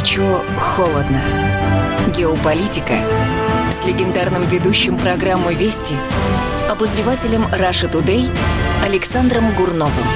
горячо, холодно. Геополитика с легендарным ведущим программы «Вести» обозревателем Раша Тудей Александром Гурновым.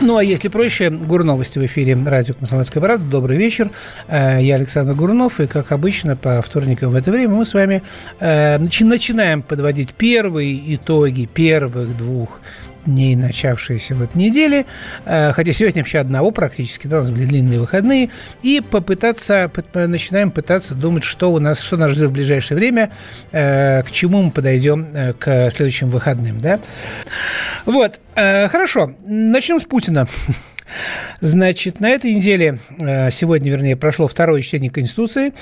Ну, а если проще, Гурновости в эфире радио «Комсомольская правда». Добрый вечер. Э, я Александр Гурнов, и, как обычно, по вторникам в это время мы с вами э, начинаем подводить первые итоги первых двух дней начавшейся вот недели, э, хотя сегодня вообще одного практически, да, у нас были длинные выходные, и попытаться, начинаем пытаться думать, что у нас, что нас ждет в ближайшее время, э, к чему мы подойдем э, к следующим выходным, да. Вот, хорошо, начнем с Путина. Значит, на этой неделе, сегодня, вернее, прошло второе чтение Конституции,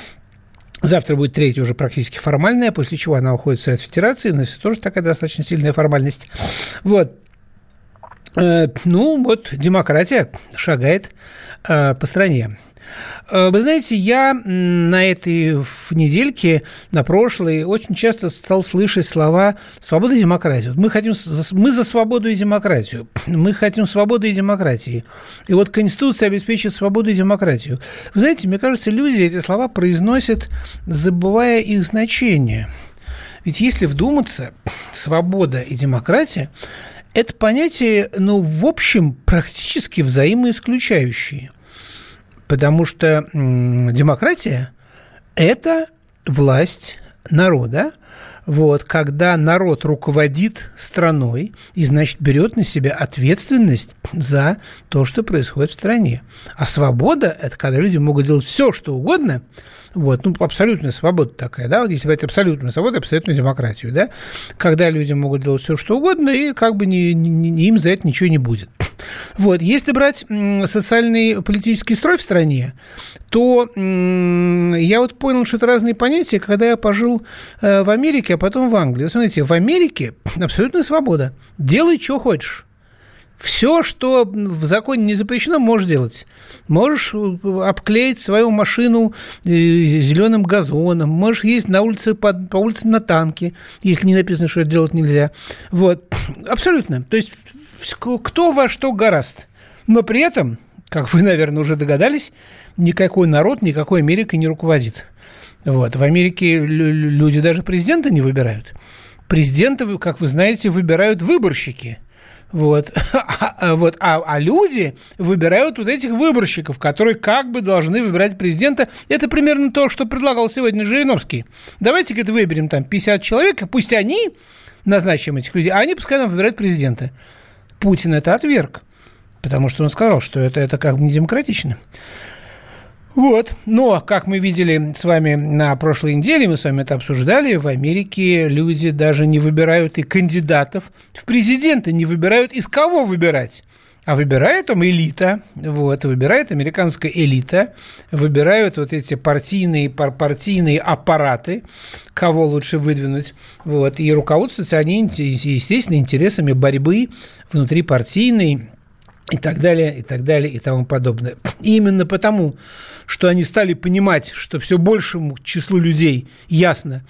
Завтра будет третья уже практически формальная, после чего она уходит в Совет Федерации, но это тоже такая достаточно сильная формальность. Вот. Э, ну, вот демократия шагает э, по стране. Э, вы знаете, я на этой недельке, на прошлой, очень часто стал слышать слова «свобода и демократия». Мы, хотим, мы за свободу и демократию. Мы хотим свободы и демократии. И вот Конституция обеспечит свободу и демократию. Вы знаете, мне кажется, люди эти слова произносят, забывая их значение. Ведь если вдуматься, свобода и демократия – это понятие, ну, в общем, практически взаимоисключающие. Потому что демократия – это власть народа, вот, когда народ руководит страной и, значит, берет на себя ответственность за то, что происходит в стране. А свобода – это когда люди могут делать все, что угодно – вот, ну, абсолютная свобода такая, да, вот если брать абсолютную свободу, абсолютную демократию, да, когда люди могут делать все, что угодно, и как бы ни, ни, им за это ничего не будет. Вот, если брать социальный политический строй в стране, то я вот понял, что это разные понятия, когда я пожил э, в Америке, а потом в Англии. смотрите, в Америке абсолютная свобода. Делай, что хочешь. Все, что в законе не запрещено, можешь делать. Можешь э, обклеить свою машину э, зеленым газоном, можешь ездить на улице по, по улицам на танке, если не написано, что это делать нельзя. Вот. Абсолютно. То есть кто во что гораст. Но при этом, как вы, наверное, уже догадались, никакой народ, никакой Америкой не руководит. Вот. В Америке люди даже президента не выбирают. Президента, как вы знаете, выбирают выборщики – вот. А, вот. А, а люди выбирают вот этих выборщиков, которые как бы должны выбирать президента. Это примерно то, что предлагал сегодня Жириновский. Давайте, говорит, выберем там 50 человек, и пусть они назначим этих людей, а они пускай нам выбирают президента. Путин это отверг, потому что он сказал, что это, это как бы не демократично. Вот. Но, как мы видели с вами на прошлой неделе, мы с вами это обсуждали, в Америке люди даже не выбирают и кандидатов в президенты, не выбирают из кого выбирать. А выбирает там элита, вот, выбирает американская элита, выбирают вот эти партийные, пар, партийные аппараты, кого лучше выдвинуть, вот, и руководствуются они, естественно, интересами борьбы внутри партийной и так далее, и так далее, и тому подобное. И именно потому, что они стали понимать, что все большему числу людей ясно,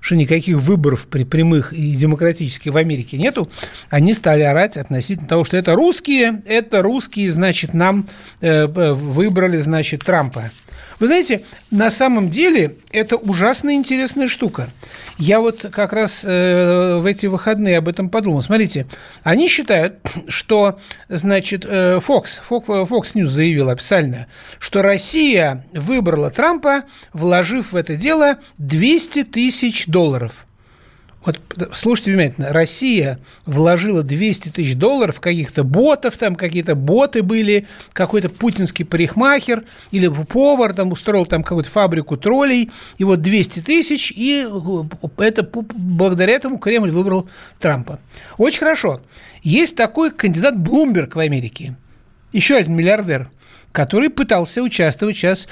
что никаких выборов при прямых и демократических в Америке нету, они стали орать относительно того, что это русские, это русские, значит, нам э, выбрали, значит, Трампа. Вы знаете, на самом деле это ужасно интересная штука. Я вот как раз э, в эти выходные об этом подумал. Смотрите, они считают, что, значит, э, Fox, Fox News заявил официально, что Россия выбрала Трампа, вложив в это дело 200 тысяч долларов – вот слушайте внимательно, Россия вложила 200 тысяч долларов в каких-то ботов, там какие-то боты были, какой-то путинский парикмахер или повар там устроил там какую-то фабрику троллей, и вот 200 тысяч, и это благодаря этому Кремль выбрал Трампа. Очень хорошо. Есть такой кандидат Блумберг в Америке, еще один миллиардер, который пытался участвовать сейчас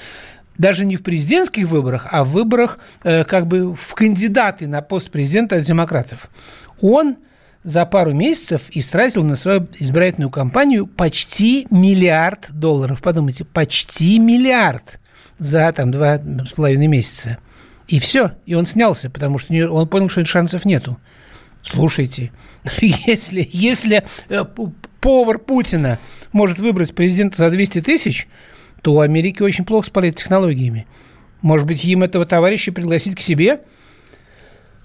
даже не в президентских выборах, а в выборах э, как бы в кандидаты на пост президента от демократов. Он за пару месяцев истратил на свою избирательную кампанию почти миллиард долларов. Подумайте, почти миллиард за там два с половиной месяца. И все, и он снялся, потому что он понял, что шансов нету. Слушайте, если, если э, повар Путина может выбрать президента за 200 тысяч, то у Америки очень плохо с политтехнологиями. Может быть, им этого товарища пригласить к себе?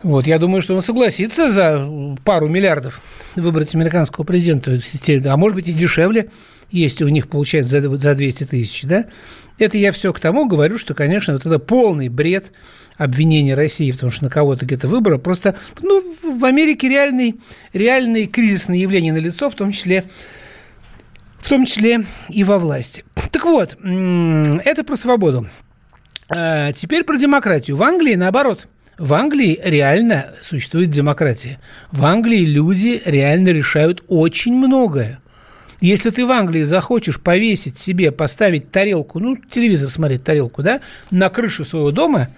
Вот, я думаю, что он согласится за пару миллиардов выбрать американского президента. А может быть, и дешевле, если у них получается за, за 200 тысяч, да? Это я все к тому говорю, что, конечно, вот это полный бред обвинения России в том, что на кого-то где-то выборы. Просто ну, в Америке реальный, реальные кризисные явления на лицо, в том числе в том числе и во власти. Так вот, это про свободу. А теперь про демократию. В Англии наоборот. В Англии реально существует демократия. В Англии люди реально решают очень многое. Если ты в Англии захочешь повесить себе, поставить тарелку, ну, телевизор смотреть тарелку, да, на крышу своего дома,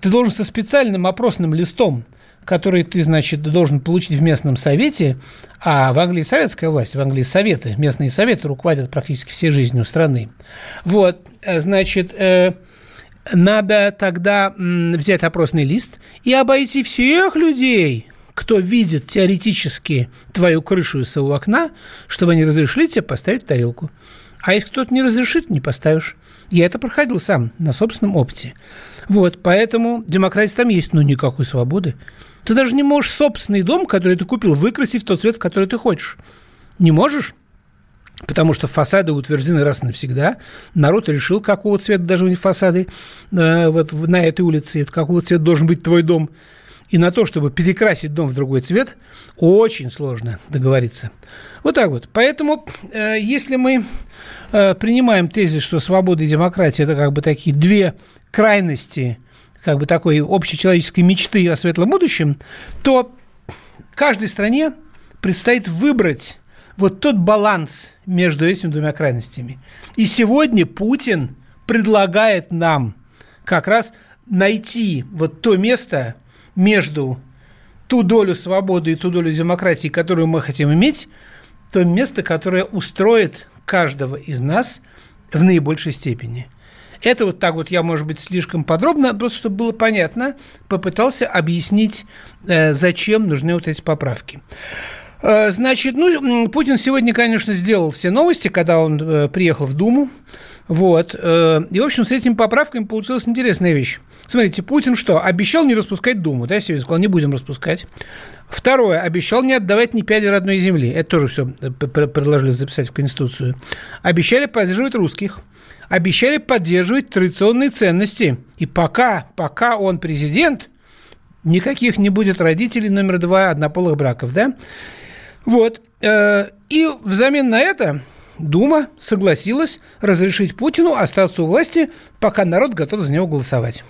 ты должен со специальным опросным листом, который ты, значит, должен получить в местном совете, а в Англии советская власть, в Англии советы, местные советы руководят практически всей жизнью страны. Вот, э, значит, э, надо тогда взять опросный лист и обойти всех людей, кто видит теоретически твою крышу из своего окна, чтобы они разрешили тебе поставить тарелку. А если кто-то не разрешит, не поставишь. Я это проходил сам на собственном опыте. Вот, поэтому демократия там есть, но никакой свободы. Ты даже не можешь собственный дом, который ты купил, выкрасить в тот цвет, в который ты хочешь. Не можешь? Потому что фасады утверждены раз и навсегда. Народ решил, какого цвета должны быть фасады э, вот на этой улице, какого цвета должен быть твой дом. И на то, чтобы перекрасить дом в другой цвет, очень сложно договориться. Вот так вот. Поэтому, э, если мы э, принимаем тезис, что свобода и демократия – это как бы такие две крайности как бы такой общечеловеческой мечты о светлом будущем, то каждой стране предстоит выбрать вот тот баланс между этими двумя крайностями. И сегодня Путин предлагает нам как раз найти вот то место между ту долю свободы и ту долю демократии, которую мы хотим иметь, то место, которое устроит каждого из нас в наибольшей степени – это вот так вот я, может быть, слишком подробно, просто чтобы было понятно, попытался объяснить, э, зачем нужны вот эти поправки. Э, значит, ну, Путин сегодня, конечно, сделал все новости, когда он э, приехал в Думу. Вот. И, в общем, с этими поправками получилась интересная вещь. Смотрите, Путин что? Обещал не распускать Думу, да, сегодня сказал, не будем распускать. Второе, обещал не отдавать ни пяди родной земли. Это тоже все предложили записать в Конституцию. Обещали поддерживать русских обещали поддерживать традиционные ценности. И пока, пока он президент, никаких не будет родителей номер два однополых браков, да? Вот. Э, и взамен на это Дума согласилась разрешить Путину остаться у власти, пока народ готов за него голосовать.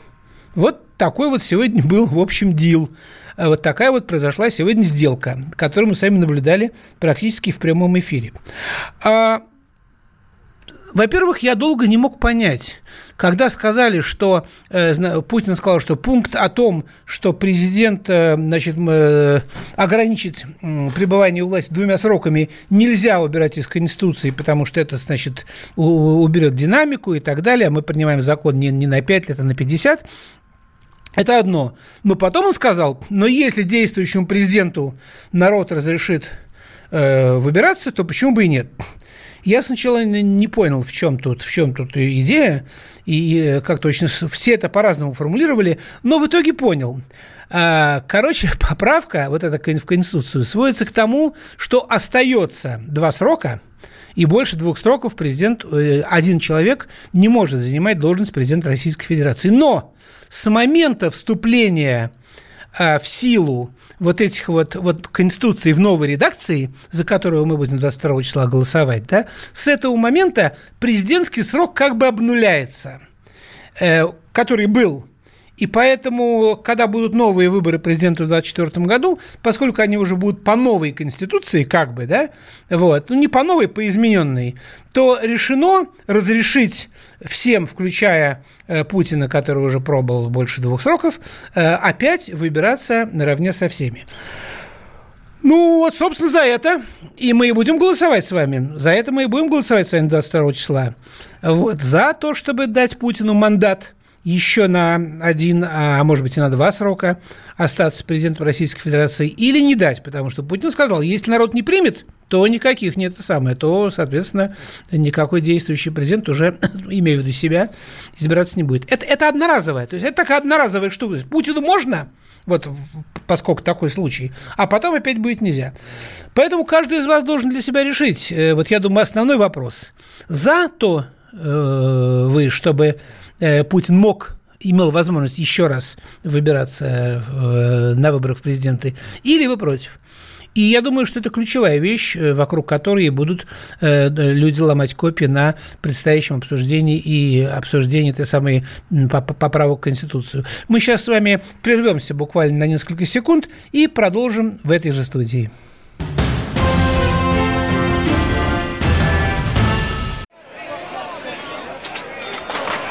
Вот такой вот сегодня был, в общем, дил. Э, вот такая вот произошла сегодня сделка, которую мы сами наблюдали практически в прямом эфире. А во-первых, я долго не мог понять, когда сказали, что э, Путин сказал, что пункт о том, что президент э, значит, э, ограничит э, пребывание у власти двумя сроками, нельзя убирать из Конституции, потому что это, значит, у, уберет динамику и так далее. Мы принимаем закон не, не на 5 лет, а на 50. Это одно. Но потом он сказал, но если действующему президенту народ разрешит э, выбираться, то почему бы и нет? Я сначала не понял, в чем тут, в чем тут идея, и э, как точно все это по-разному формулировали, но в итоге понял. А, короче, поправка вот эта в Конституцию сводится к тому, что остается два срока, и больше двух сроков президент, э, один человек не может занимать должность президента Российской Федерации. Но с момента вступления а, в силу вот этих вот, вот Конституции в новой редакции, за которую мы будем 22 числа голосовать, да, с этого момента президентский срок как бы обнуляется, э, который был и поэтому, когда будут новые выборы президента в 2024 году, поскольку они уже будут по новой конституции, как бы, да, вот, ну не по новой, по измененной, то решено разрешить всем, включая э, Путина, который уже пробовал больше двух сроков, э, опять выбираться наравне со всеми. Ну, вот, собственно, за это и мы и будем голосовать с вами. За это мы и будем голосовать с вами 22 числа. Вот, за то, чтобы дать Путину мандат – еще на один, а может быть и на два срока остаться президентом Российской Федерации или не дать, потому что Путин сказал, если народ не примет то никаких нет это самое, то, соответственно, никакой действующий президент уже, имею в виду себя, избираться не будет. Это, это одноразовое, то есть это такая одноразовая штука. Путину можно, вот поскольку такой случай, а потом опять будет нельзя. Поэтому каждый из вас должен для себя решить, э, вот я думаю, основной вопрос. За то э, вы, чтобы Путин мог имел возможность еще раз выбираться э, на выборах в президенты, или вы против. И я думаю, что это ключевая вещь, э, вокруг которой будут э, люди ломать копии на предстоящем обсуждении и обсуждении этой самой поправок в Конституцию. Мы сейчас с вами прервемся буквально на несколько секунд и продолжим в этой же студии.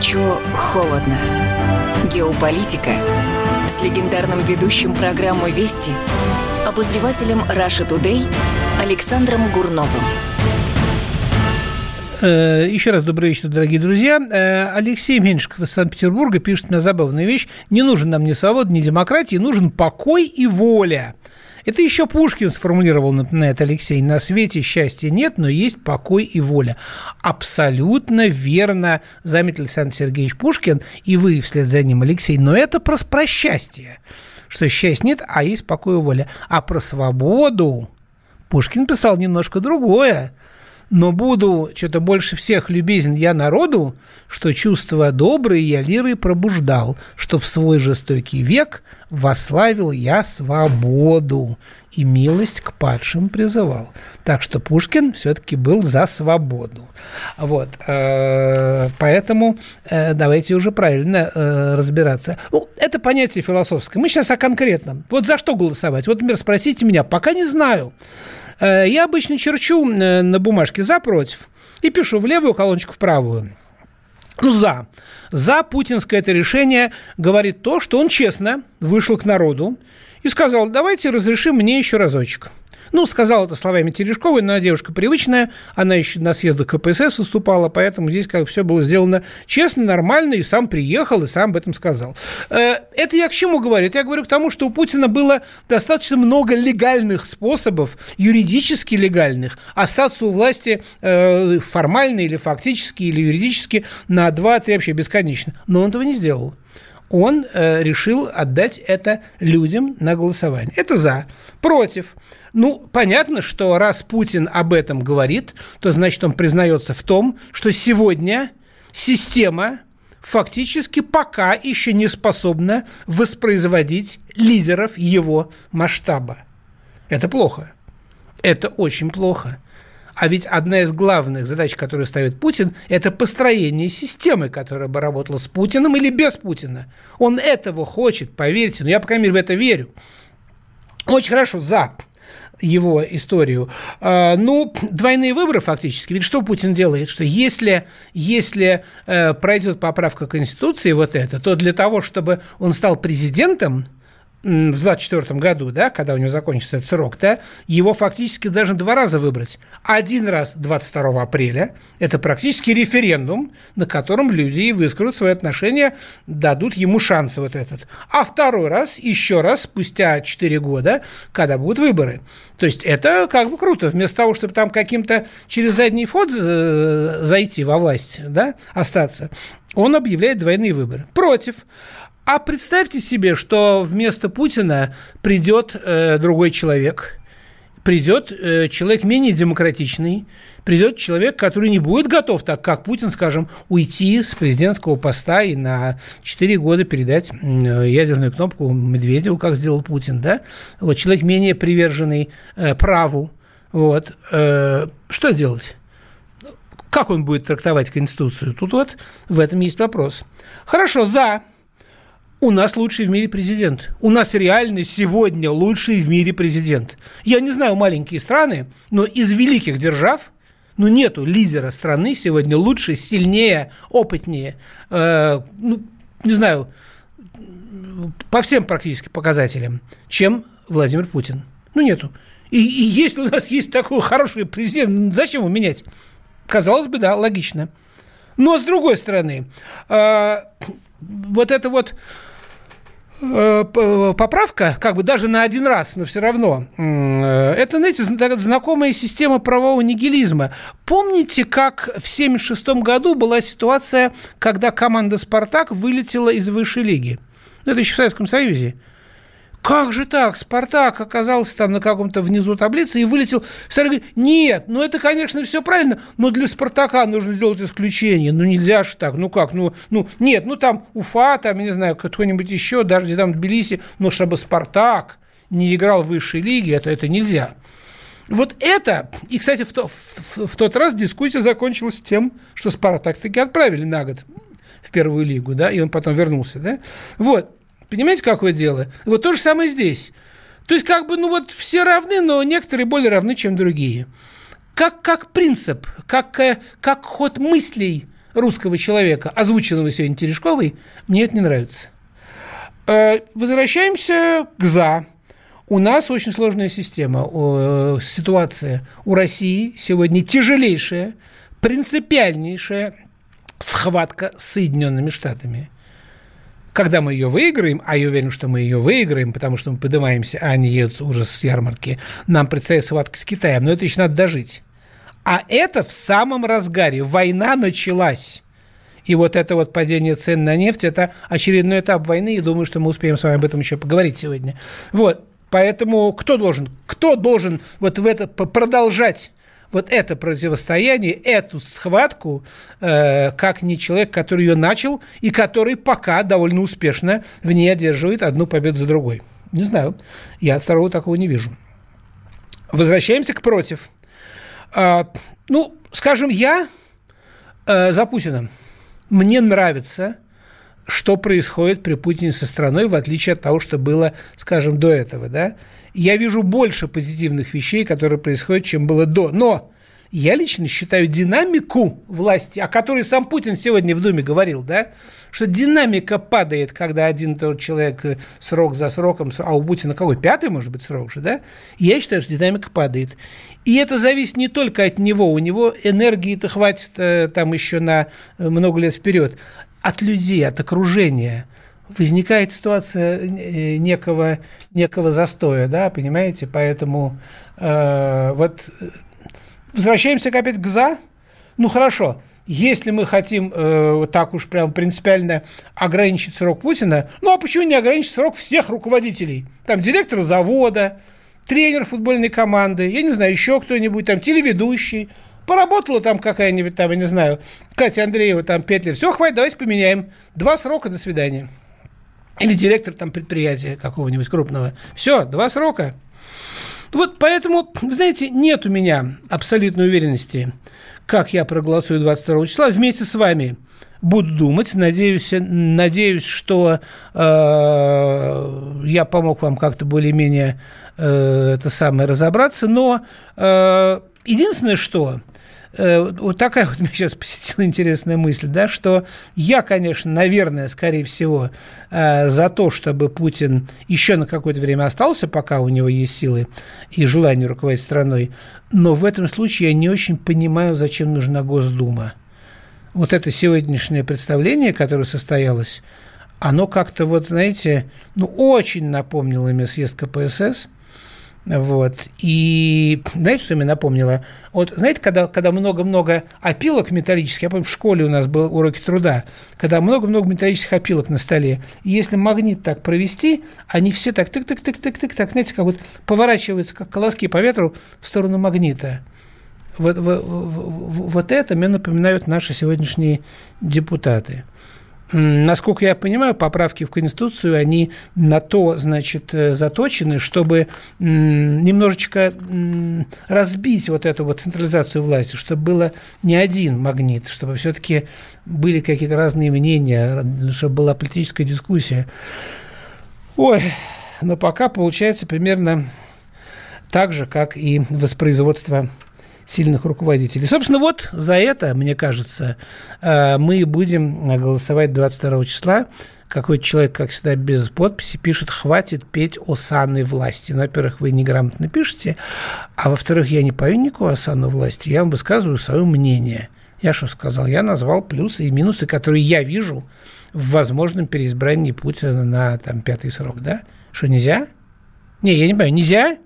Горячо, холодно. Геополитика с легендарным ведущим программы «Вести» обозревателем Russia Today Александром Гурновым. Э, еще раз добрый вечер, дорогие друзья. Э, Алексей Меньшиков из Санкт-Петербурга пишет мне забавную вещь. Не нужен нам ни свобода, ни демократии, нужен покой и воля. Это еще Пушкин сформулировал, напоминает Алексей. На свете счастья нет, но есть покой и воля. Абсолютно верно заметил Александр Сергеевич Пушкин, и вы вслед за ним, Алексей. Но это про, про счастье, что счастья нет, а есть покой и воля. А про свободу Пушкин писал немножко другое но буду что-то больше всех любезен я народу, что чувства добрые я лирой пробуждал, что в свой жестокий век вославил я свободу и милость к падшим призывал. Так что Пушкин все-таки был за свободу. Вот. Э, поэтому э, давайте уже правильно э, разбираться. Ну, это понятие философское. Мы сейчас о конкретном. Вот за что голосовать? Вот, например, спросите меня, пока не знаю. Э, я обычно черчу э, на бумажке «за», «против» и пишу в левую колоночку в правую. Ну, за. За путинское это решение говорит то, что он честно вышел к народу и сказал, давайте разрешим мне еще разочек. Ну, сказал это словами Терешковой, но девушка привычная, она еще на съездах КПСС выступала, поэтому здесь как все было сделано честно, нормально, и сам приехал, и сам об этом сказал. Э, это я к чему говорю? Это я говорю к тому, что у Путина было достаточно много легальных способов, юридически легальных, остаться у власти э, формально или фактически, или юридически на 2-3 вообще бесконечно. Но он этого не сделал он э, решил отдать это людям на голосование. Это за. Против. Ну, понятно, что раз Путин об этом говорит, то значит он признается в том, что сегодня система фактически пока еще не способна воспроизводить лидеров его масштаба. Это плохо. Это очень плохо. А ведь одна из главных задач, которую ставит Путин, это построение системы, которая бы работала с Путиным или без Путина. Он этого хочет, поверьте, но я, по крайней мере, в это верю. Очень хорошо, за его историю. А, ну, двойные выборы фактически. Ведь что Путин делает? Что если, если э, пройдет поправка Конституции вот это, то для того, чтобы он стал президентом, в 24 году, да, когда у него закончится этот срок, да, его фактически даже два раза выбрать. Один раз 22 апреля, это практически референдум, на котором люди выскажут свои отношения, дадут ему шанс вот этот. А второй раз, еще раз, спустя 4 года, когда будут выборы. То есть это как бы круто. Вместо того, чтобы там каким-то через задний вход зайти во власть, да, остаться, он объявляет двойные выборы. Против. А представьте себе, что вместо Путина придет э, другой человек, придет э, человек менее демократичный, придет человек, который не будет готов, так как Путин, скажем, уйти с президентского поста и на 4 года передать э, ядерную кнопку Медведеву, как сделал Путин, да? Вот человек менее приверженный э, праву, вот. Э, что делать? Как он будет трактовать Конституцию? Тут вот в этом есть вопрос. Хорошо, за у нас лучший в мире президент. У нас реально сегодня лучший в мире президент. Я не знаю маленькие страны, но из великих держав ну, нету лидера страны сегодня лучше, сильнее, опытнее, э, ну, не знаю, по всем практически показателям, чем Владимир Путин. Ну, нету. И, и если у нас есть такой хороший президент, зачем его менять? Казалось бы, да, логично. Но с другой стороны, э, вот это вот поправка, как бы даже на один раз, но все равно, э, это, знаете, знакомая система правового нигилизма. Помните, как в 1976 году была ситуация, когда команда «Спартак» вылетела из высшей лиги? Это еще в Советском Союзе. Как же так? Спартак оказался там на каком-то внизу таблицы и вылетел. Старый говорит, нет, ну это, конечно, все правильно, но для Спартака нужно сделать исключение. Ну нельзя же так, ну как, ну, ну нет, ну там Уфа, там, я не знаю, кто-нибудь еще, даже там Тбилиси, но чтобы Спартак не играл в высшей лиге, это, это нельзя. Вот это, и, кстати, в, то, в, в тот раз дискуссия закончилась тем, что Спартак таки отправили на год в первую лигу, да, и он потом вернулся, да. Вот. Понимаете, какое дело? Вот то же самое здесь. То есть, как бы, ну вот все равны, но некоторые более равны, чем другие. Как, как принцип, как, э, как ход мыслей русского человека, озвученного сегодня Терешковой, мне это не нравится. Э, возвращаемся к «за». У нас очень сложная система, э, ситуация у России сегодня тяжелейшая, принципиальнейшая схватка с Соединенными Штатами – когда мы ее выиграем, а я уверен, что мы ее выиграем, потому что мы поднимаемся, а они едут уже с ярмарки, нам предстоит схватка с Китаем, но это еще надо дожить. А это в самом разгаре. Война началась. И вот это вот падение цен на нефть – это очередной этап войны, и думаю, что мы успеем с вами об этом еще поговорить сегодня. Вот. Поэтому кто должен, кто должен вот в это продолжать вот это противостояние, эту схватку, э, как не человек, который ее начал и который пока довольно успешно в ней одерживает одну победу за другой. Не знаю, я второго такого не вижу. Возвращаемся к против. Э, ну, скажем, я э, за Путина. Мне нравится что происходит при Путине со страной, в отличие от того, что было, скажем, до этого, да. Я вижу больше позитивных вещей, которые происходят, чем было до. Но я лично считаю динамику власти, о которой сам Путин сегодня в Думе говорил, да, что динамика падает, когда один тот человек э, срок за сроком, а у Путина какой, пятый, может быть, срок же, да? Я считаю, что динамика падает. И это зависит не только от него, у него энергии-то хватит э, там еще на э, много лет вперед от людей, от окружения возникает ситуация э, некого, некого застоя, да, понимаете? Поэтому э, вот э, возвращаемся опять к «за». Ну, хорошо, если мы хотим э, так уж прям принципиально ограничить срок Путина, ну, а почему не ограничить срок всех руководителей? Там директор завода, тренер футбольной команды, я не знаю, еще кто-нибудь, там телеведущий – Поработала там какая-нибудь, там, я не знаю, Катя Андреева, там, лет. Все, хватит, давайте поменяем. Два срока, до свидания. Или директор там предприятия какого-нибудь крупного. Все, два срока. Вот поэтому, знаете, нет у меня абсолютной уверенности, как я проголосую 22 числа. Вместе с вами буду думать. Надеюсь, надеюсь что э, я помог вам как-то более-менее э, это самое разобраться. Но э, единственное, что вот такая вот меня сейчас посетила интересная мысль, да, что я, конечно, наверное, скорее всего, э, за то, чтобы Путин еще на какое-то время остался, пока у него есть силы и желание руководить страной, но в этом случае я не очень понимаю, зачем нужна Госдума. Вот это сегодняшнее представление, которое состоялось, оно как-то, вот, знаете, ну, очень напомнило мне съезд КПСС – вот. И знаете, что мне напомнило? Вот знаете, когда, когда много-много опилок металлических, я помню, в школе у нас был уроки труда, когда много-много металлических опилок на столе, и если магнит так провести, они все так тык-тык-тык-тык-тык, так, знаете, как вот поворачиваются, как колоски по ветру в сторону магнита. Вот, вот, вот это мне напоминают наши сегодняшние депутаты. Насколько я понимаю, поправки в Конституцию, они на то, значит, э, заточены, чтобы немножечко разбить вот эту вот централизацию власти, чтобы было не один магнит, чтобы все-таки были какие-то разные мнения, чтобы была политическая дискуссия. Ой, но пока получается примерно так же, как и воспроизводство сильных руководителей. Собственно, вот за это, мне кажется, э, мы будем голосовать 22 числа. Какой-то человек, как всегда, без подписи пишет «хватит петь осаны власти». Ну, во-первых, вы неграмотно пишете, а во-вторых, я не пою никакую осану власти, я вам высказываю свое мнение. Я что сказал? Я назвал плюсы и минусы, которые я вижу в возможном переизбрании Путина на там, пятый срок, да? Что, нельзя? Не, я не понимаю, нельзя?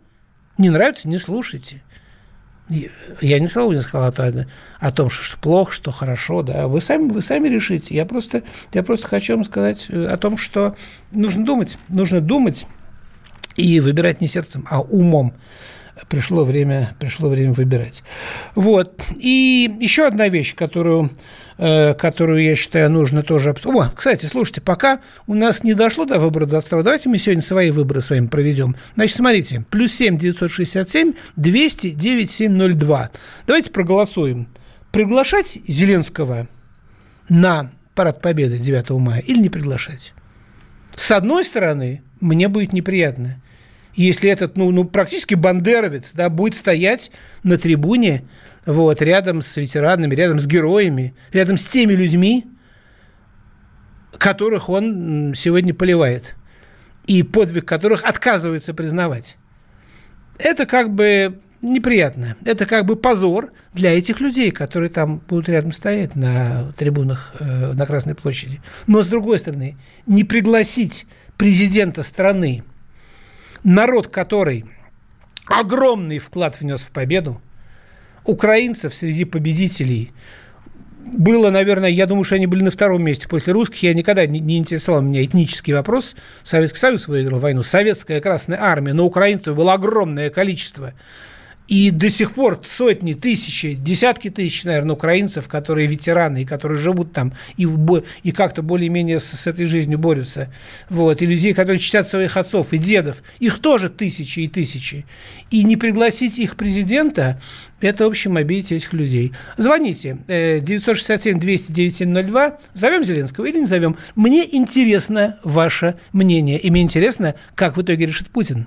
Не нравится, не слушайте. Я ни слова не сказал о, о том, что, что плохо, что хорошо, да. Вы сами, вы сами решите. Я просто, я просто хочу вам сказать э, о том, что нужно думать, нужно думать и выбирать не сердцем, а умом. Пришло время, пришло время выбирать. Вот. И еще одна вещь, которую Э, которую, я считаю, нужно тоже обсудить. О, кстати, слушайте, пока у нас не дошло до выбора 22, давайте мы сегодня свои выборы с вами проведем. Значит, смотрите, плюс 7 967 200 9702. Давайте проголосуем. Приглашать Зеленского на парад Победы 9 мая или не приглашать? С одной стороны, мне будет неприятно, если этот, ну, ну практически бандеровец, да, будет стоять на трибуне вот, рядом с ветеранами, рядом с героями, рядом с теми людьми, которых он сегодня поливает, и подвиг которых отказывается признавать. Это как бы неприятно. Это как бы позор для этих людей, которые там будут рядом стоять на трибунах э, на Красной площади. Но, с другой стороны, не пригласить президента страны, народ который огромный вклад внес в победу, украинцев среди победителей было, наверное, я думаю, что они были на втором месте после русских. Я никогда не, не интересовал меня этнический вопрос. Советский Союз выиграл войну, Советская Красная Армия, но украинцев было огромное количество. И до сих пор сотни, тысячи, десятки тысяч, наверное, украинцев, которые ветераны, и которые живут там и, и как-то более-менее с, с этой жизнью борются. Вот. И людей, которые чтят своих отцов и дедов. Их тоже тысячи и тысячи. И не пригласить их президента – это, в общем, обидеть этих людей. Звоните 967-200-9702. Э, зовем Зеленского или не зовем? Мне интересно ваше мнение. И мне интересно, как в итоге решит Путин.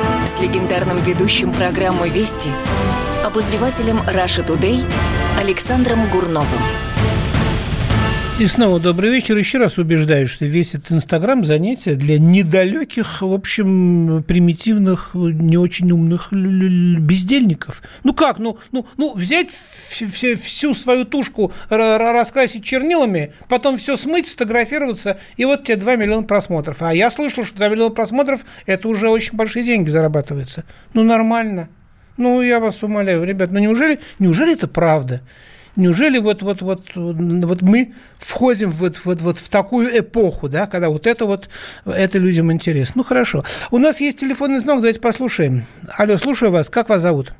с легендарным ведущим программы «Вести» обозревателем Russia Today Александром Гурновым. И снова добрый вечер. Еще раз убеждаю, что весь этот Инстаграм занятие для недалеких, в общем, примитивных, не очень умных бездельников. Ну как? Ну, ну, ну взять все, всю свою тушку, раскрасить чернилами, потом все смыть, сфотографироваться, и вот тебе 2 миллиона просмотров. А я слышал, что 2 миллиона просмотров – это уже очень большие деньги зарабатывается. Ну, нормально. Ну, я вас умоляю, ребят, ну неужели, неужели это правда? Неужели вот, вот, вот, вот мы входим вот, вот, вот в такую эпоху, да, когда вот это вот, это людям интересно? Ну, хорошо. У нас есть телефонный звонок, давайте послушаем. Алло, слушаю вас. Как вас зовут?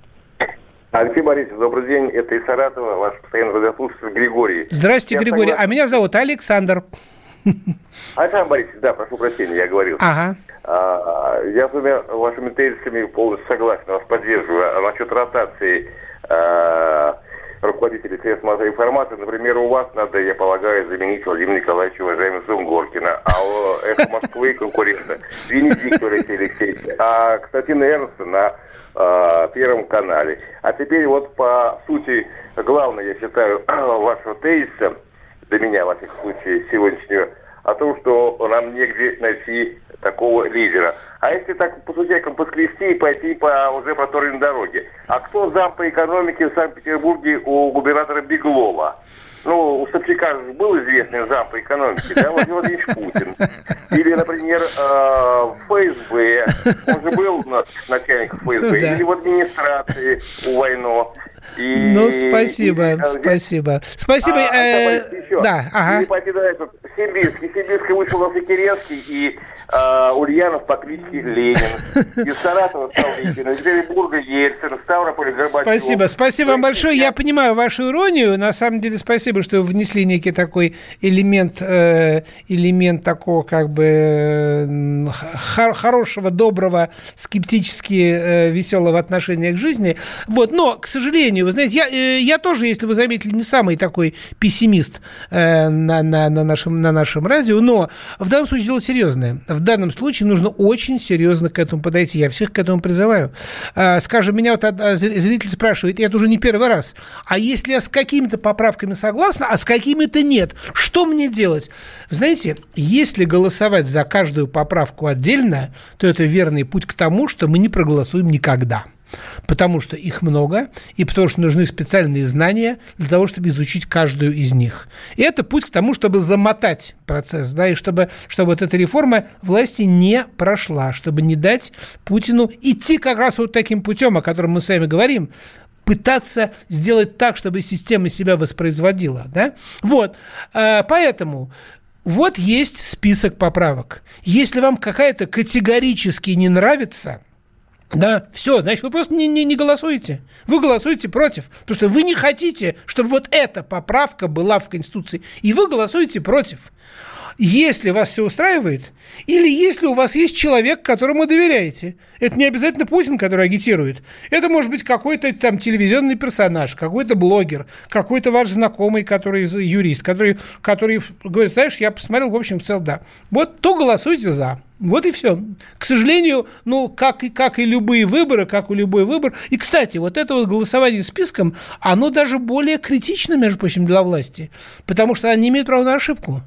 Алексей Борисович, добрый день. Это из Саратова, ваш постоянный радиослушатель Григорий. Здравствуйте, я Григорий. Согласен... А меня зовут Александр. Александр Борисович, да, прошу прощения, я говорил. Ага. А, я с вами, вашими тезисами полностью согласен, вас поддерживаю. А насчет ротации а, руководителей средств массовой информации. Например, у вас надо, я полагаю, заменить Владимира Николаевича, уважаемый Сунгоркина, а у «Эхо Москвы» конкурента Венедикту Алексея Алексеевича, а Константина Эрнста на э, Первом канале. А теперь вот по сути, главное, я считаю, вашего тезиса, для меня, во всяком случае, сегодняшнего, о том, что нам негде найти такого лидера. А если так по сутекам поскрести и пойти по уже проторенной дороге? А кто зам по экономике в Санкт-Петербурге у губернатора Беглова? Ну, у Собчака же был известный зам по экономике, да, Владимир Владимирович Путин. Или, например, э, ФСБ. Он же был начальник ФСБ. Да. Или в администрации у Войно. И, ну, спасибо, и, спасибо. Спасибо. А, э, да, ага. И пойти дальше. Сибирский. Сибирский вышел на Керенский и э, Ульянов по кличке Ленин. Из Саратова стал Ликин, из Петербурга Ельцин, Ставрополя Горбачев. Спасибо, спасибо вам большое. Я понимаю вашу иронию. На самом деле, спасибо, что вы внесли некий такой элемент, э, элемент такого как бы э, хорошего, доброго, скептически э, веселого отношения к жизни. Вот, но, к сожалению, вы знаете, я, э, я тоже, если вы заметили, не самый такой пессимист э, на, на, на, нашем, на нашем радио, но в данном случае дело серьезное. В данном случае нужно очень серьезно к этому подойти. Я всех к этому призываю. А, скажем, меня вот зритель спрашивает, и это уже не первый раз, а если я с какими-то поправками согласна, а с какими-то нет, что мне делать? знаете, если голосовать за каждую поправку отдельно, то это верный путь к тому, что мы не проголосуем никогда потому что их много, и потому что нужны специальные знания для того, чтобы изучить каждую из них. И это путь к тому, чтобы замотать процесс, да, и чтобы, чтобы вот эта реформа власти не прошла, чтобы не дать Путину идти как раз вот таким путем, о котором мы с вами говорим, пытаться сделать так, чтобы система себя воспроизводила. Да? Вот. А, поэтому вот есть список поправок. Если вам какая-то категорически не нравится – да, все, значит, вы просто не, не, не голосуете. Вы голосуете против, потому что вы не хотите, чтобы вот эта поправка была в Конституции, и вы голосуете против. Если вас все устраивает, или если у вас есть человек, которому доверяете. Это не обязательно Путин, который агитирует. Это может быть какой-то там телевизионный персонаж, какой-то блогер, какой-то ваш знакомый, который юрист, который, который говорит, знаешь, я посмотрел, в общем, в целом, да. Вот то голосуйте за. Вот и все. К сожалению, ну, как и, как и любые выборы, как и любой выбор. И, кстати, вот это вот голосование списком, оно даже более критично, между прочим, для власти, потому что они имеют право на ошибку.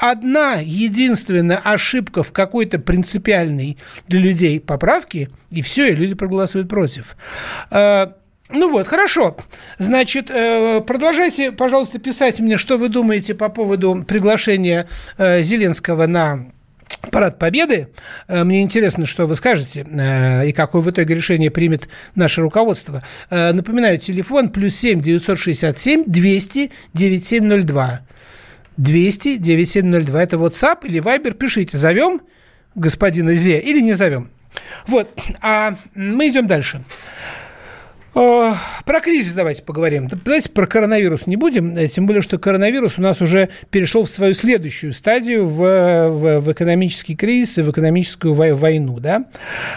Одна единственная ошибка в какой-то принципиальной для людей поправке, и все, и люди проголосуют против. А, ну вот, хорошо. Значит, э, продолжайте, пожалуйста, писать мне, что вы думаете по поводу приглашения э, Зеленского на Парад Победы. Э, мне интересно, что вы скажете э, и какое в итоге решение примет наше руководство. Э, напоминаю, телефон плюс 7 967 200 9702. 200 9702. Это WhatsApp или Viber. Пишите, зовем господина Зе или не зовем. Вот, а мы идем дальше. Про кризис давайте поговорим. Давайте про коронавирус не будем, э, тем более, что коронавирус у нас уже перешел в свою следующую стадию, в, в, в экономический кризис и в экономическую войну. Да?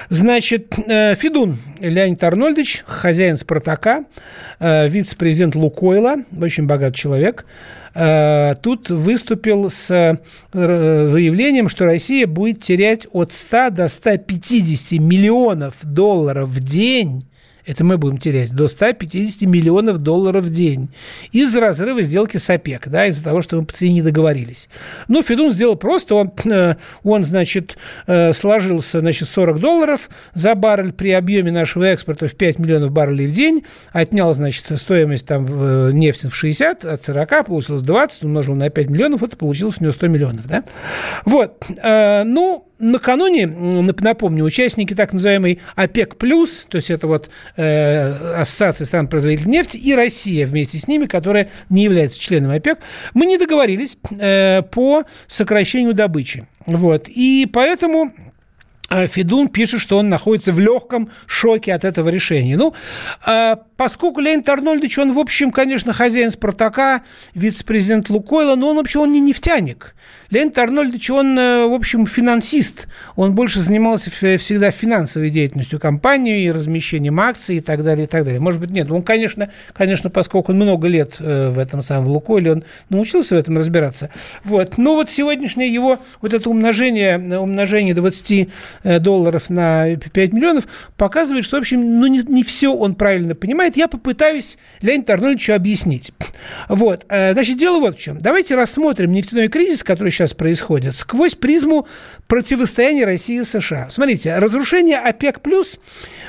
Значит, э, Федун Леонид Арнольдович, хозяин «Спартака», э, вице-президент «Лукойла», очень богатый человек, тут выступил с заявлением, что Россия будет терять от 100 до 150 миллионов долларов в день это мы будем терять, до 150 миллионов долларов в день из-за разрыва сделки с ОПЕК, да, из-за того, что мы по цене не договорились. Ну, Федун сделал просто, он, э, он значит, э, сложился, значит, 40 долларов за баррель при объеме нашего экспорта в 5 миллионов баррелей в день, отнял, значит, стоимость там э, нефти в 60, от 40 получилось 20, умножил на 5 миллионов, это получилось у него 100 миллионов, да. Вот, ну, накануне, напомню, участники так называемой ОПЕК+, плюс, то есть это вот э, Ассоциация стран-производителей нефти, и Россия вместе с ними, которая не является членом ОПЕК, мы не договорились э, по сокращению добычи. Вот. И поэтому э, Федун пишет, что он находится в легком шоке от этого решения. Ну, э, поскольку Леонид Арнольдович, он, в общем, конечно, хозяин «Спартака», вице-президент «Лукойла», но он вообще он не нефтяник. Леонид Арнольдович, он, э, в общем, финансист. Он больше занимался всегда финансовой деятельностью компании, размещением акций и так далее, и так далее. Может быть, нет. Он, конечно, конечно поскольку он много лет э, в этом самом в «Лукойле», он научился в этом разбираться. Вот. Но вот сегодняшнее его вот это умножение, умножение 20 э, долларов на 5 миллионов показывает, что, в общем, ну, не, не все он правильно понимает. Я попытаюсь Леониду Арнольдовичу объяснить. Вот. Значит, дело вот в чем. Давайте рассмотрим нефтяной кризис, который сейчас происходит, сквозь призму противостояния России и США. Смотрите, разрушение ОПЕК+, плюс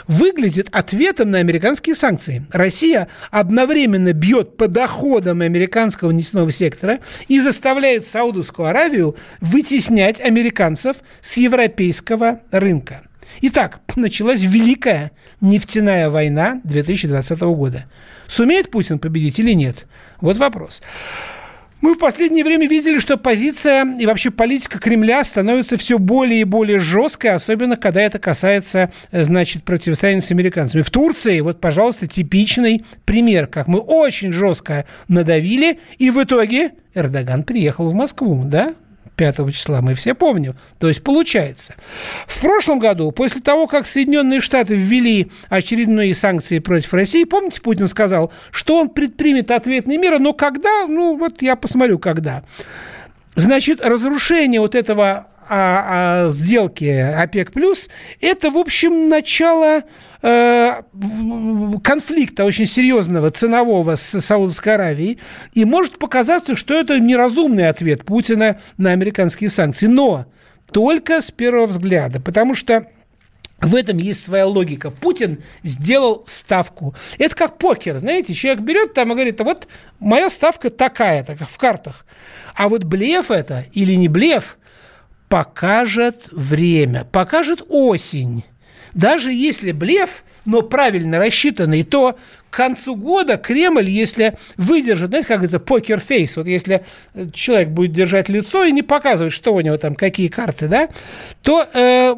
выглядит ответом на американские санкции. Россия одновременно бьет по доходам американского нефтяного сектора и заставляет Саудовскую Аравию вытеснять американцев с европейского рынка. Итак, началась Великая нефтяная война 2020 года. Сумеет Путин победить или нет? Вот вопрос. Мы в последнее время видели, что позиция и вообще политика Кремля становится все более и более жесткой, особенно когда это касается, значит, противостояния с американцами. В Турции, вот, пожалуйста, типичный пример, как мы очень жестко надавили, и в итоге Эрдоган приехал в Москву, да, 5 числа, мы все помним. То есть получается. В прошлом году, после того, как Соединенные Штаты ввели очередные санкции против России, помните, Путин сказал, что он предпримет ответные меры, но когда, ну вот я посмотрю, когда. Значит, разрушение вот этого а, а, сделки ОПЕК+, это, в общем, начало конфликта очень серьезного, ценового с Саудовской Аравией, и может показаться, что это неразумный ответ Путина на американские санкции. Но только с первого взгляда, потому что в этом есть своя логика. Путин сделал ставку. Это как покер, знаете, человек берет там и говорит, вот моя ставка такая, так в картах. А вот блеф это или не блеф – покажет время, покажет осень. Даже если блеф, но правильно рассчитанный, то к концу года Кремль, если выдержит, знаете, как это, покер-фейс, вот если человек будет держать лицо и не показывать, что у него там, какие карты, да, то э,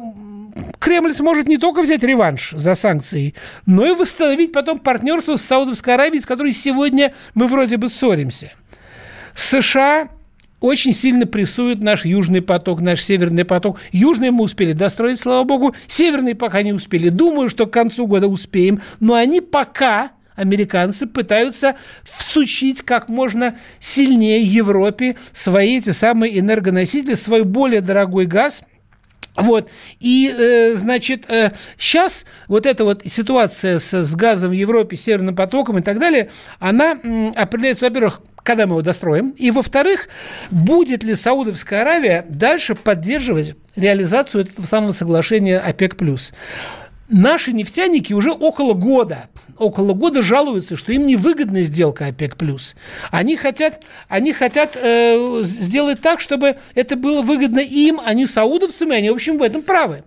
Кремль сможет не только взять реванш за санкции, но и восстановить потом партнерство с Саудовской Аравией, с которой сегодня мы вроде бы ссоримся. США очень сильно прессует наш южный поток, наш северный поток. Южный мы успели достроить, слава богу. Северный пока не успели. Думаю, что к концу года успеем. Но они пока американцы пытаются всучить как можно сильнее Европе свои эти самые энергоносители, свой более дорогой газ – вот. И, э, значит, э, сейчас вот эта вот ситуация с, с газом в Европе, Северным потоком и так далее, она м, определяется, во-первых, когда мы его достроим, и, во-вторых, будет ли Саудовская Аравия дальше поддерживать реализацию этого самого соглашения ОПЕК+. Наши нефтяники уже около года, около года жалуются, что им невыгодна сделка ОПЕК+. Они хотят, они хотят э, сделать так, чтобы это было выгодно им, а не саудовцам, и они, в общем, в этом правы.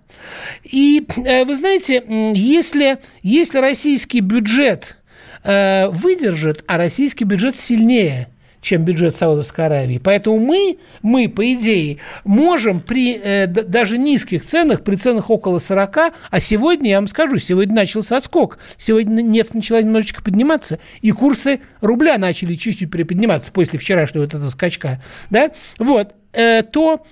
И э, вы знаете, если, если российский бюджет э, выдержит, а российский бюджет сильнее – чем бюджет Саудовской Аравии. Поэтому мы, мы по идее, можем при э, даже низких ценах, при ценах около 40, а сегодня, я вам скажу, сегодня начался отскок. Сегодня нефть начала немножечко подниматься, и курсы рубля начали чуть-чуть приподниматься после вчерашнего вот этого скачка. Да? Вот, э, то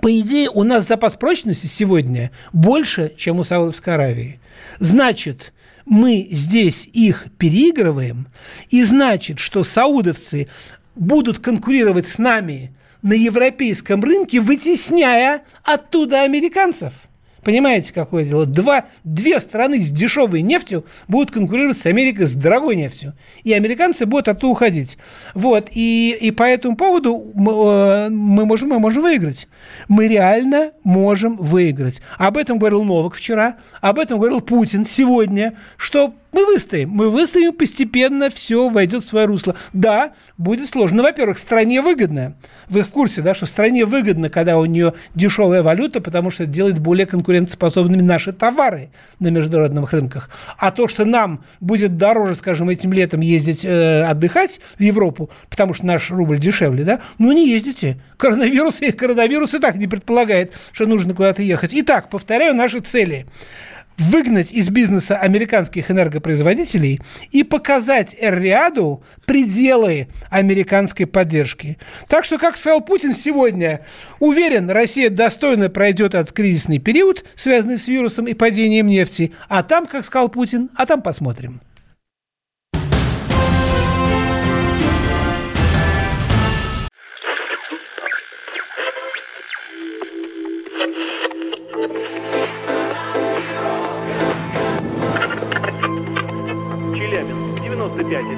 по идее, у нас запас прочности сегодня больше, чем у Саудовской Аравии. Значит, мы здесь их переигрываем, и значит, что саудовцы будут конкурировать с нами на европейском рынке, вытесняя оттуда американцев – Понимаете, какое дело? Два, две страны с дешевой нефтью будут конкурировать с Америкой с дорогой нефтью. И американцы будут оттуда уходить. Вот. И, и по этому поводу мы, э, мы, можем, мы можем выиграть. Мы реально можем выиграть. Об этом говорил Новак вчера, об этом говорил Путин сегодня, что мы выстоим. Мы выстоим постепенно, все войдет в свое русло. Да, будет сложно. Ну, во-первых, стране выгодно. Вы в курсе, да, что стране выгодно, когда у нее дешевая валюта, потому что это делает более конкурентоспособными наши товары на международных рынках. А то, что нам будет дороже, скажем, этим летом ездить э, отдыхать в Европу, потому что наш рубль дешевле, да, ну не ездите. Коронавирус коронавирус и так не предполагает, что нужно куда-то ехать. Итак, повторяю наши цели. Выгнать из бизнеса американских энергопроизводителей и показать Эр-Риаду пределы американской поддержки. Так что, как сказал Путин сегодня, уверен, Россия достойно пройдет этот кризисный период, связанный с вирусом и падением нефти, а там, как сказал Путин, а там посмотрим.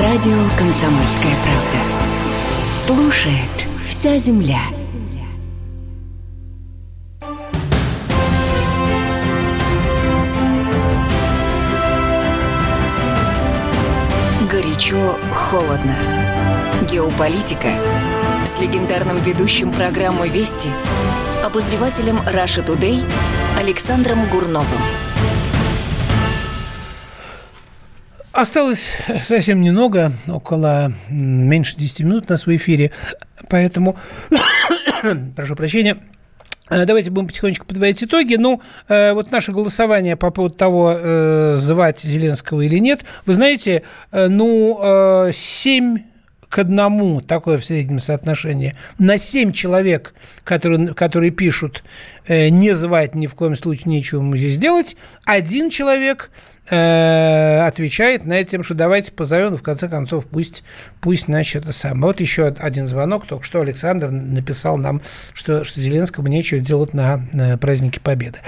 Радио «Комсомольская правда». Слушает вся земля. Горячо, холодно. Геополитика с легендарным ведущим программы «Вести» обозревателем Раша Тудей Александром Гурновым. Осталось совсем немного, около меньше 10 минут на своем эфире, поэтому, прошу прощения, э, Давайте будем потихонечку подводить итоги. Ну, э, вот наше голосование по поводу того, э, звать Зеленского или нет. Вы знаете, э, ну, э, 7 к одному, такое в среднем соотношение, на 7 человек, которые, которые пишут э, «не звать ни в коем случае, нечего мы здесь делать», один человек Э, отвечает на это тем, что давайте позовем, в конце концов, пусть, пусть значит, это самое. Вот еще один звонок, только что Александр написал нам, что, что Зеленскому нечего делать на, на празднике Победы.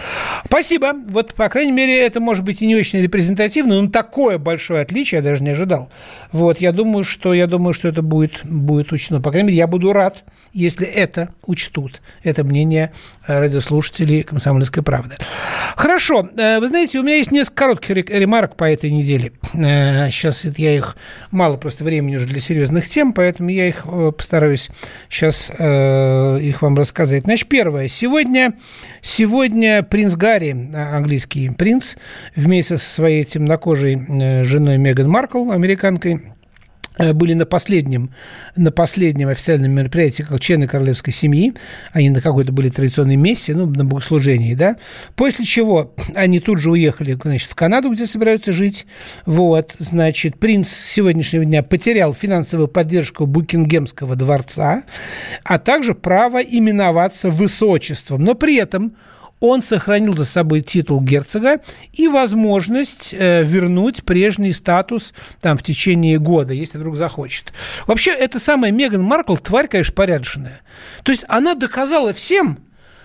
Спасибо. Вот, по крайней мере, это может быть и не очень репрезентативно, но такое большое отличие я даже не ожидал. Вот, я думаю, что, я думаю, что это будет, будет учтено. По крайней мере, я буду рад, если это учтут. Это мнение радиослушателей «Комсомольской правды». Хорошо. Э, вы знаете, у меня есть несколько коротких ремарок по этой неделе. Сейчас э, я их мало просто времени уже для серьезных тем, поэтому я их э, постараюсь сейчас их вам рассказать. Значит, первое. Сегодня, сегодня принц Гарри, английский принц, вместе со своей темнокожей женой Меган Маркл, американкой, Э, были на последнем, на последнем официальном мероприятии как члены королевской семьи. Они на какой-то были традиционной мессе, ну, на богослужении, да. После чего они тут же уехали, значит, в Канаду, где собираются жить. Вот, значит, принц сегодняшнего дня потерял финансовую поддержку Букингемского дворца, а также право именоваться высочеством. Но при этом он сохранил за собой титул герцога и возможность э, вернуть прежний статус там в течение года, если вдруг захочет. Вообще, это самая Меган Маркл тварь, конечно, порядочная. То есть она доказала всем,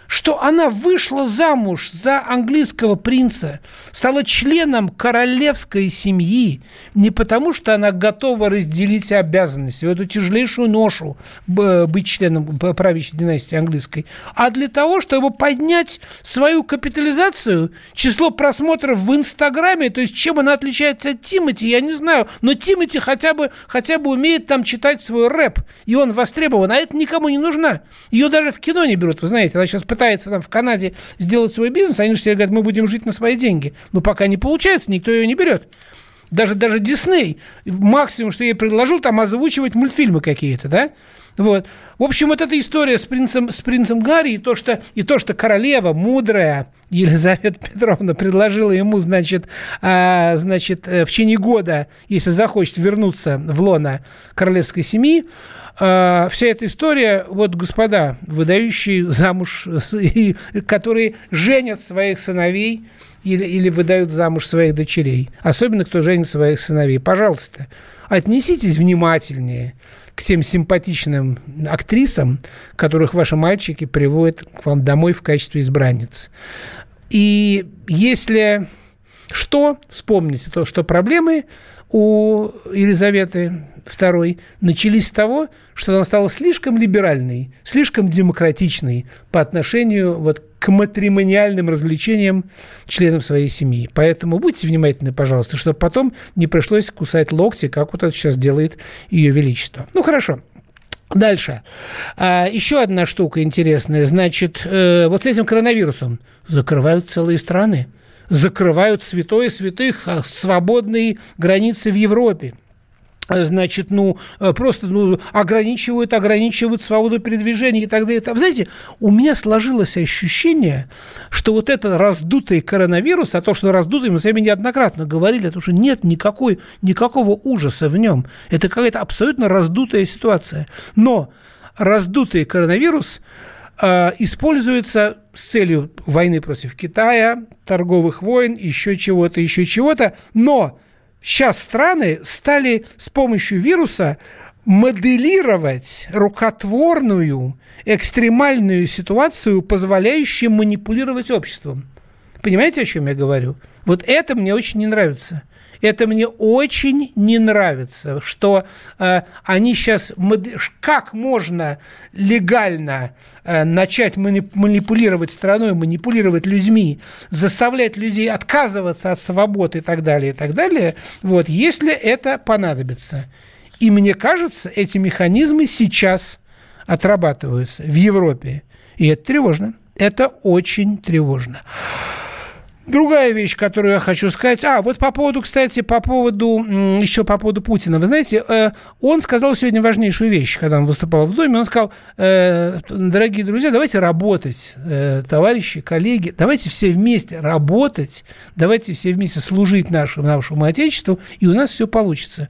что она вышла замуж за английского принца, стала членом королевской семьи, не потому что она готова разделить обязанности, эту тяжелейшую ношу быть членом правящей династии английской, а для того, чтобы поднять свою капитализацию, число просмотров в Инстаграме, то есть чем она отличается от Тимати, я не знаю, но Тимати хотя бы, хотя бы умеет там читать свой рэп, и он востребован, а это никому не нужна. Ее даже в кино не берут, вы знаете, она сейчас пытается там в Канаде сделать свой бизнес, они же все говорят, мы будем жить на свои деньги. Но пока не получается, никто ее не берет. Даже, даже Дисней, максимум, что я ей предложил, там озвучивать мультфильмы какие-то, да? Вот. В общем, вот эта история с принцем, с принцем Гарри и то, что, и то, что королева, мудрая Елизавета Петровна предложила ему, значит, а, значит, э, в течение года, если захочет вернуться в лона королевской семьи, а, вся эта история, вот, господа, выдающие замуж, которые женят своих сыновей или, или выдают замуж своих дочерей, особенно кто женит своих сыновей, пожалуйста, отнеситесь внимательнее к тем симпатичным актрисам, которых ваши мальчики приводят к вам домой в качестве избранниц. И если что, вспомните то, что проблемы у Елизаветы II начались с того, что она стала слишком либеральной, слишком демократичной по отношению вот к матримониальным развлечениям членов своей семьи. Поэтому будьте внимательны, пожалуйста, чтобы потом не пришлось кусать локти, как вот это сейчас делает Ее Величество. Ну, хорошо. Дальше. А, еще одна штука интересная. Значит, э, вот с этим коронавирусом закрывают целые страны. Закрывают святое святых а, свободные границы в Европе значит, ну, э, просто ну, ограничивают, ограничивают свободу передвижения и так далее. Вы знаете, у меня сложилось ощущение, что вот это раздутый коронавирус, а то, что раздутый, мы с вами неоднократно говорили, то, что нет никакой, никакого ужаса в нем. Это какая-то абсолютно раздутая ситуация. Но раздутый коронавирус используется с целью войны против Китая, торговых войн, еще чего-то, еще чего-то, но сейчас страны стали с помощью вируса моделировать рукотворную, экстремальную ситуацию, позволяющую манипулировать обществом. Понимаете, о чем я говорю? Вот это мне очень не нравится. Это мне очень не нравится, что э, они сейчас... Как можно легально э, начать манипулировать страной, манипулировать людьми, заставлять людей отказываться от свободы и так далее, и так далее, вот, если это понадобится. И мне кажется, эти механизмы сейчас отрабатываются в Европе. И это тревожно. Это очень тревожно. Другая вещь, которую я хочу сказать. А, вот по поводу, кстати, по поводу, еще по поводу Путина. Вы знаете, э, он сказал сегодня важнейшую вещь, когда он выступал в Доме. Он сказал, э, дорогие друзья, давайте работать, э, товарищи, коллеги, давайте все вместе работать, давайте все вместе служить нашему, нашему Отечеству, и у нас все получится.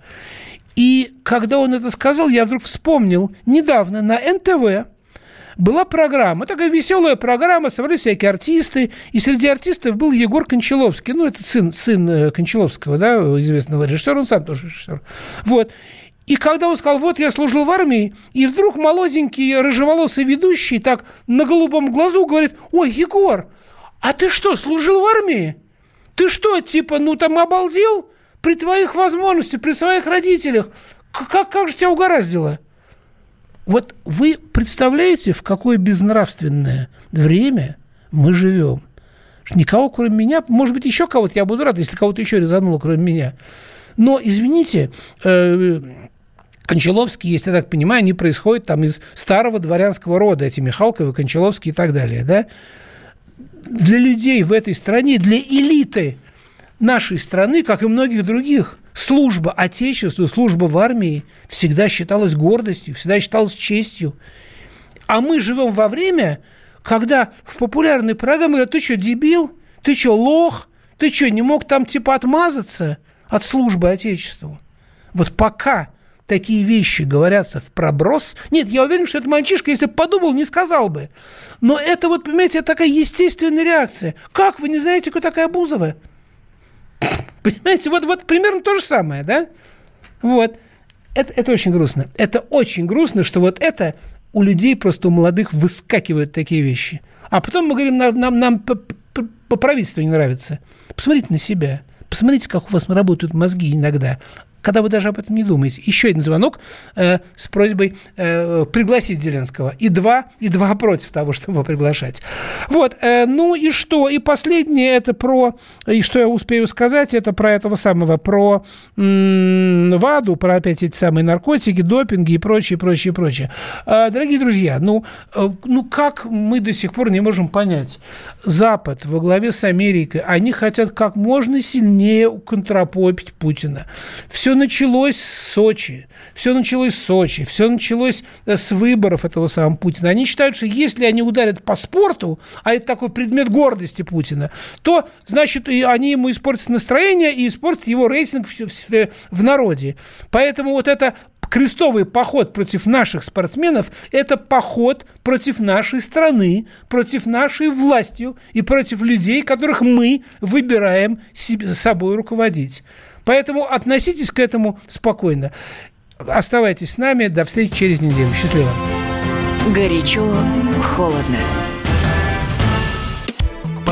И когда он это сказал, я вдруг вспомнил недавно на НТВ, была программа, такая веселая программа, собрались всякие артисты, и среди артистов был Егор Кончаловский, ну, это сын, сын э, Кончаловского, да, известного режиссера, он сам тоже режиссер. Вот. И когда он сказал, вот я служил в армии, и вдруг молоденький рыжеволосый ведущий так на голубом глазу говорит, ой, Егор, а ты что, служил в армии? Ты что, типа, ну там обалдел? При твоих возможностях, при своих родителях. Как, как же тебя угораздило? Вот вы представляете, в какое безнравственное время мы живем? Никого, кроме меня, может быть, еще кого-то, я буду рад, если кого-то еще резануло, кроме меня. Но, извините, э, Кончаловские, если я так понимаю, они происходят там из старого дворянского рода, эти Михалковы, Кончаловские и так далее, да? Для людей в этой стране, для элиты нашей страны, как и многих других, служба Отечеству, служба в армии всегда считалась гордостью, всегда считалась честью. А мы живем во время, когда в популярной программе говорят, ты что, дебил? Ты что, лох? Ты что, не мог там типа отмазаться от службы Отечеству? Вот пока такие вещи говорятся в проброс. Нет, я уверен, что этот мальчишка, если бы подумал, не сказал бы. Но это вот, понимаете, такая естественная реакция. Как вы не знаете, кто такая Бузова? Понимаете, вот, вот примерно то же самое, да? Вот. Это, это очень грустно. Это очень грустно, что вот это у людей просто у молодых выскакивают такие вещи. А потом мы говорим, нам, нам, нам по, по, по правительству не нравится. Посмотрите на себя. Посмотрите, как у вас работают мозги иногда когда вы даже об этом не думаете. Еще один звонок э, с просьбой э, пригласить Зеленского. И два, и два против того, чтобы его приглашать. Вот, э, ну и что? И последнее, это про, и что я успею сказать, это про этого самого, про м- ВАДу, про опять эти самые наркотики, допинги и прочее, прочее, прочее. Э, дорогие друзья, ну, э, ну как мы до сих пор не можем понять? Запад во главе с Америкой, они хотят как можно сильнее контрапопить Путина. Все началось с Сочи. Все началось с Сочи. Все началось э, с выборов этого самого Путина. Они считают, что если они ударят по спорту, а это такой предмет гордости Путина, то, значит, и они ему испортят настроение и испортят его рейтинг в, в, в народе. Поэтому вот это крестовый поход против наших спортсменов – это поход против нашей страны, против нашей власти и против людей, которых мы выбираем себе, собой руководить. Поэтому относитесь к этому спокойно. Оставайтесь с нами. До встречи через неделю. Счастливо. Горячо, холодно.